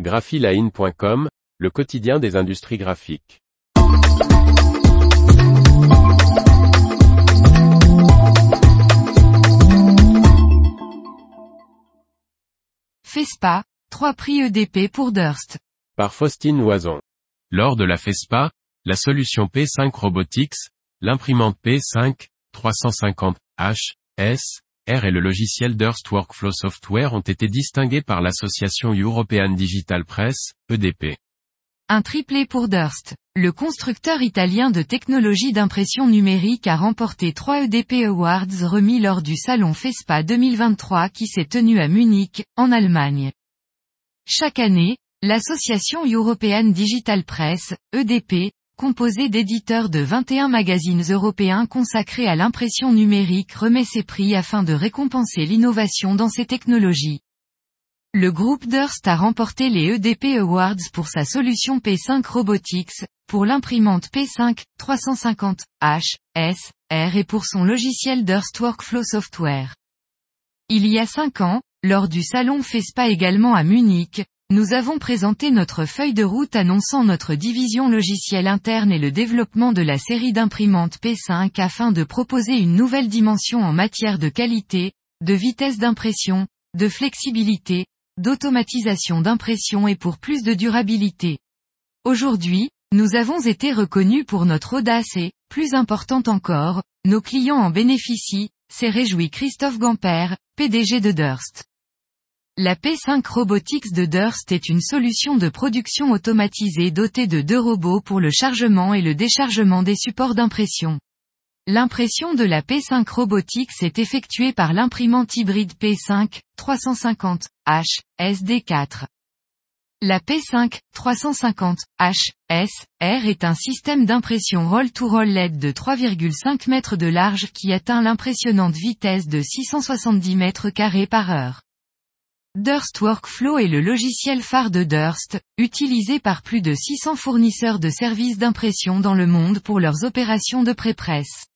graphiline.com, le quotidien des industries graphiques. FESPA, 3 prix EDP pour Durst. Par Faustine Loison. Lors de la FESPA, la solution P5 Robotics, l'imprimante P5, 350H, S, R et le logiciel Durst Workflow Software ont été distingués par l'association European Digital Press, EDP. Un triplé pour Durst. Le constructeur italien de technologie d'impression numérique a remporté 3 EDP Awards remis lors du salon FESPA 2023 qui s'est tenu à Munich, en Allemagne. Chaque année, l'association European Digital Press, EDP, composée d'éditeurs de 21 magazines européens consacrés à l'impression numérique remet ses prix afin de récompenser l'innovation dans ces technologies. Le groupe Durst a remporté les EDP Awards pour sa solution P5 Robotics, pour l'imprimante P5, 350, H, S, R et pour son logiciel Durst Workflow Software. Il y a cinq ans, lors du salon FESPA également à Munich, nous avons présenté notre feuille de route annonçant notre division logicielle interne et le développement de la série d'imprimantes P5 afin de proposer une nouvelle dimension en matière de qualité, de vitesse d'impression, de flexibilité, d'automatisation d'impression et pour plus de durabilité. Aujourd'hui, nous avons été reconnus pour notre audace et, plus important encore, nos clients en bénéficient, s'est réjoui Christophe Gamper, PDG de Durst. La P5 Robotics de Durst est une solution de production automatisée dotée de deux robots pour le chargement et le déchargement des supports d'impression. L'impression de la P5 Robotics est effectuée par l'imprimante hybride P5, 350, H, SD4. La P5, 350, H, S, R est un système d'impression roll-to-roll LED de 3,5 mètres de large qui atteint l'impressionnante vitesse de 670 mètres carrés par heure. Durst Workflow est le logiciel phare de Durst, utilisé par plus de 600 fournisseurs de services d'impression dans le monde pour leurs opérations de pré-presse.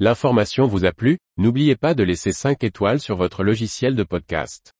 L'information vous a plu, n'oubliez pas de laisser 5 étoiles sur votre logiciel de podcast.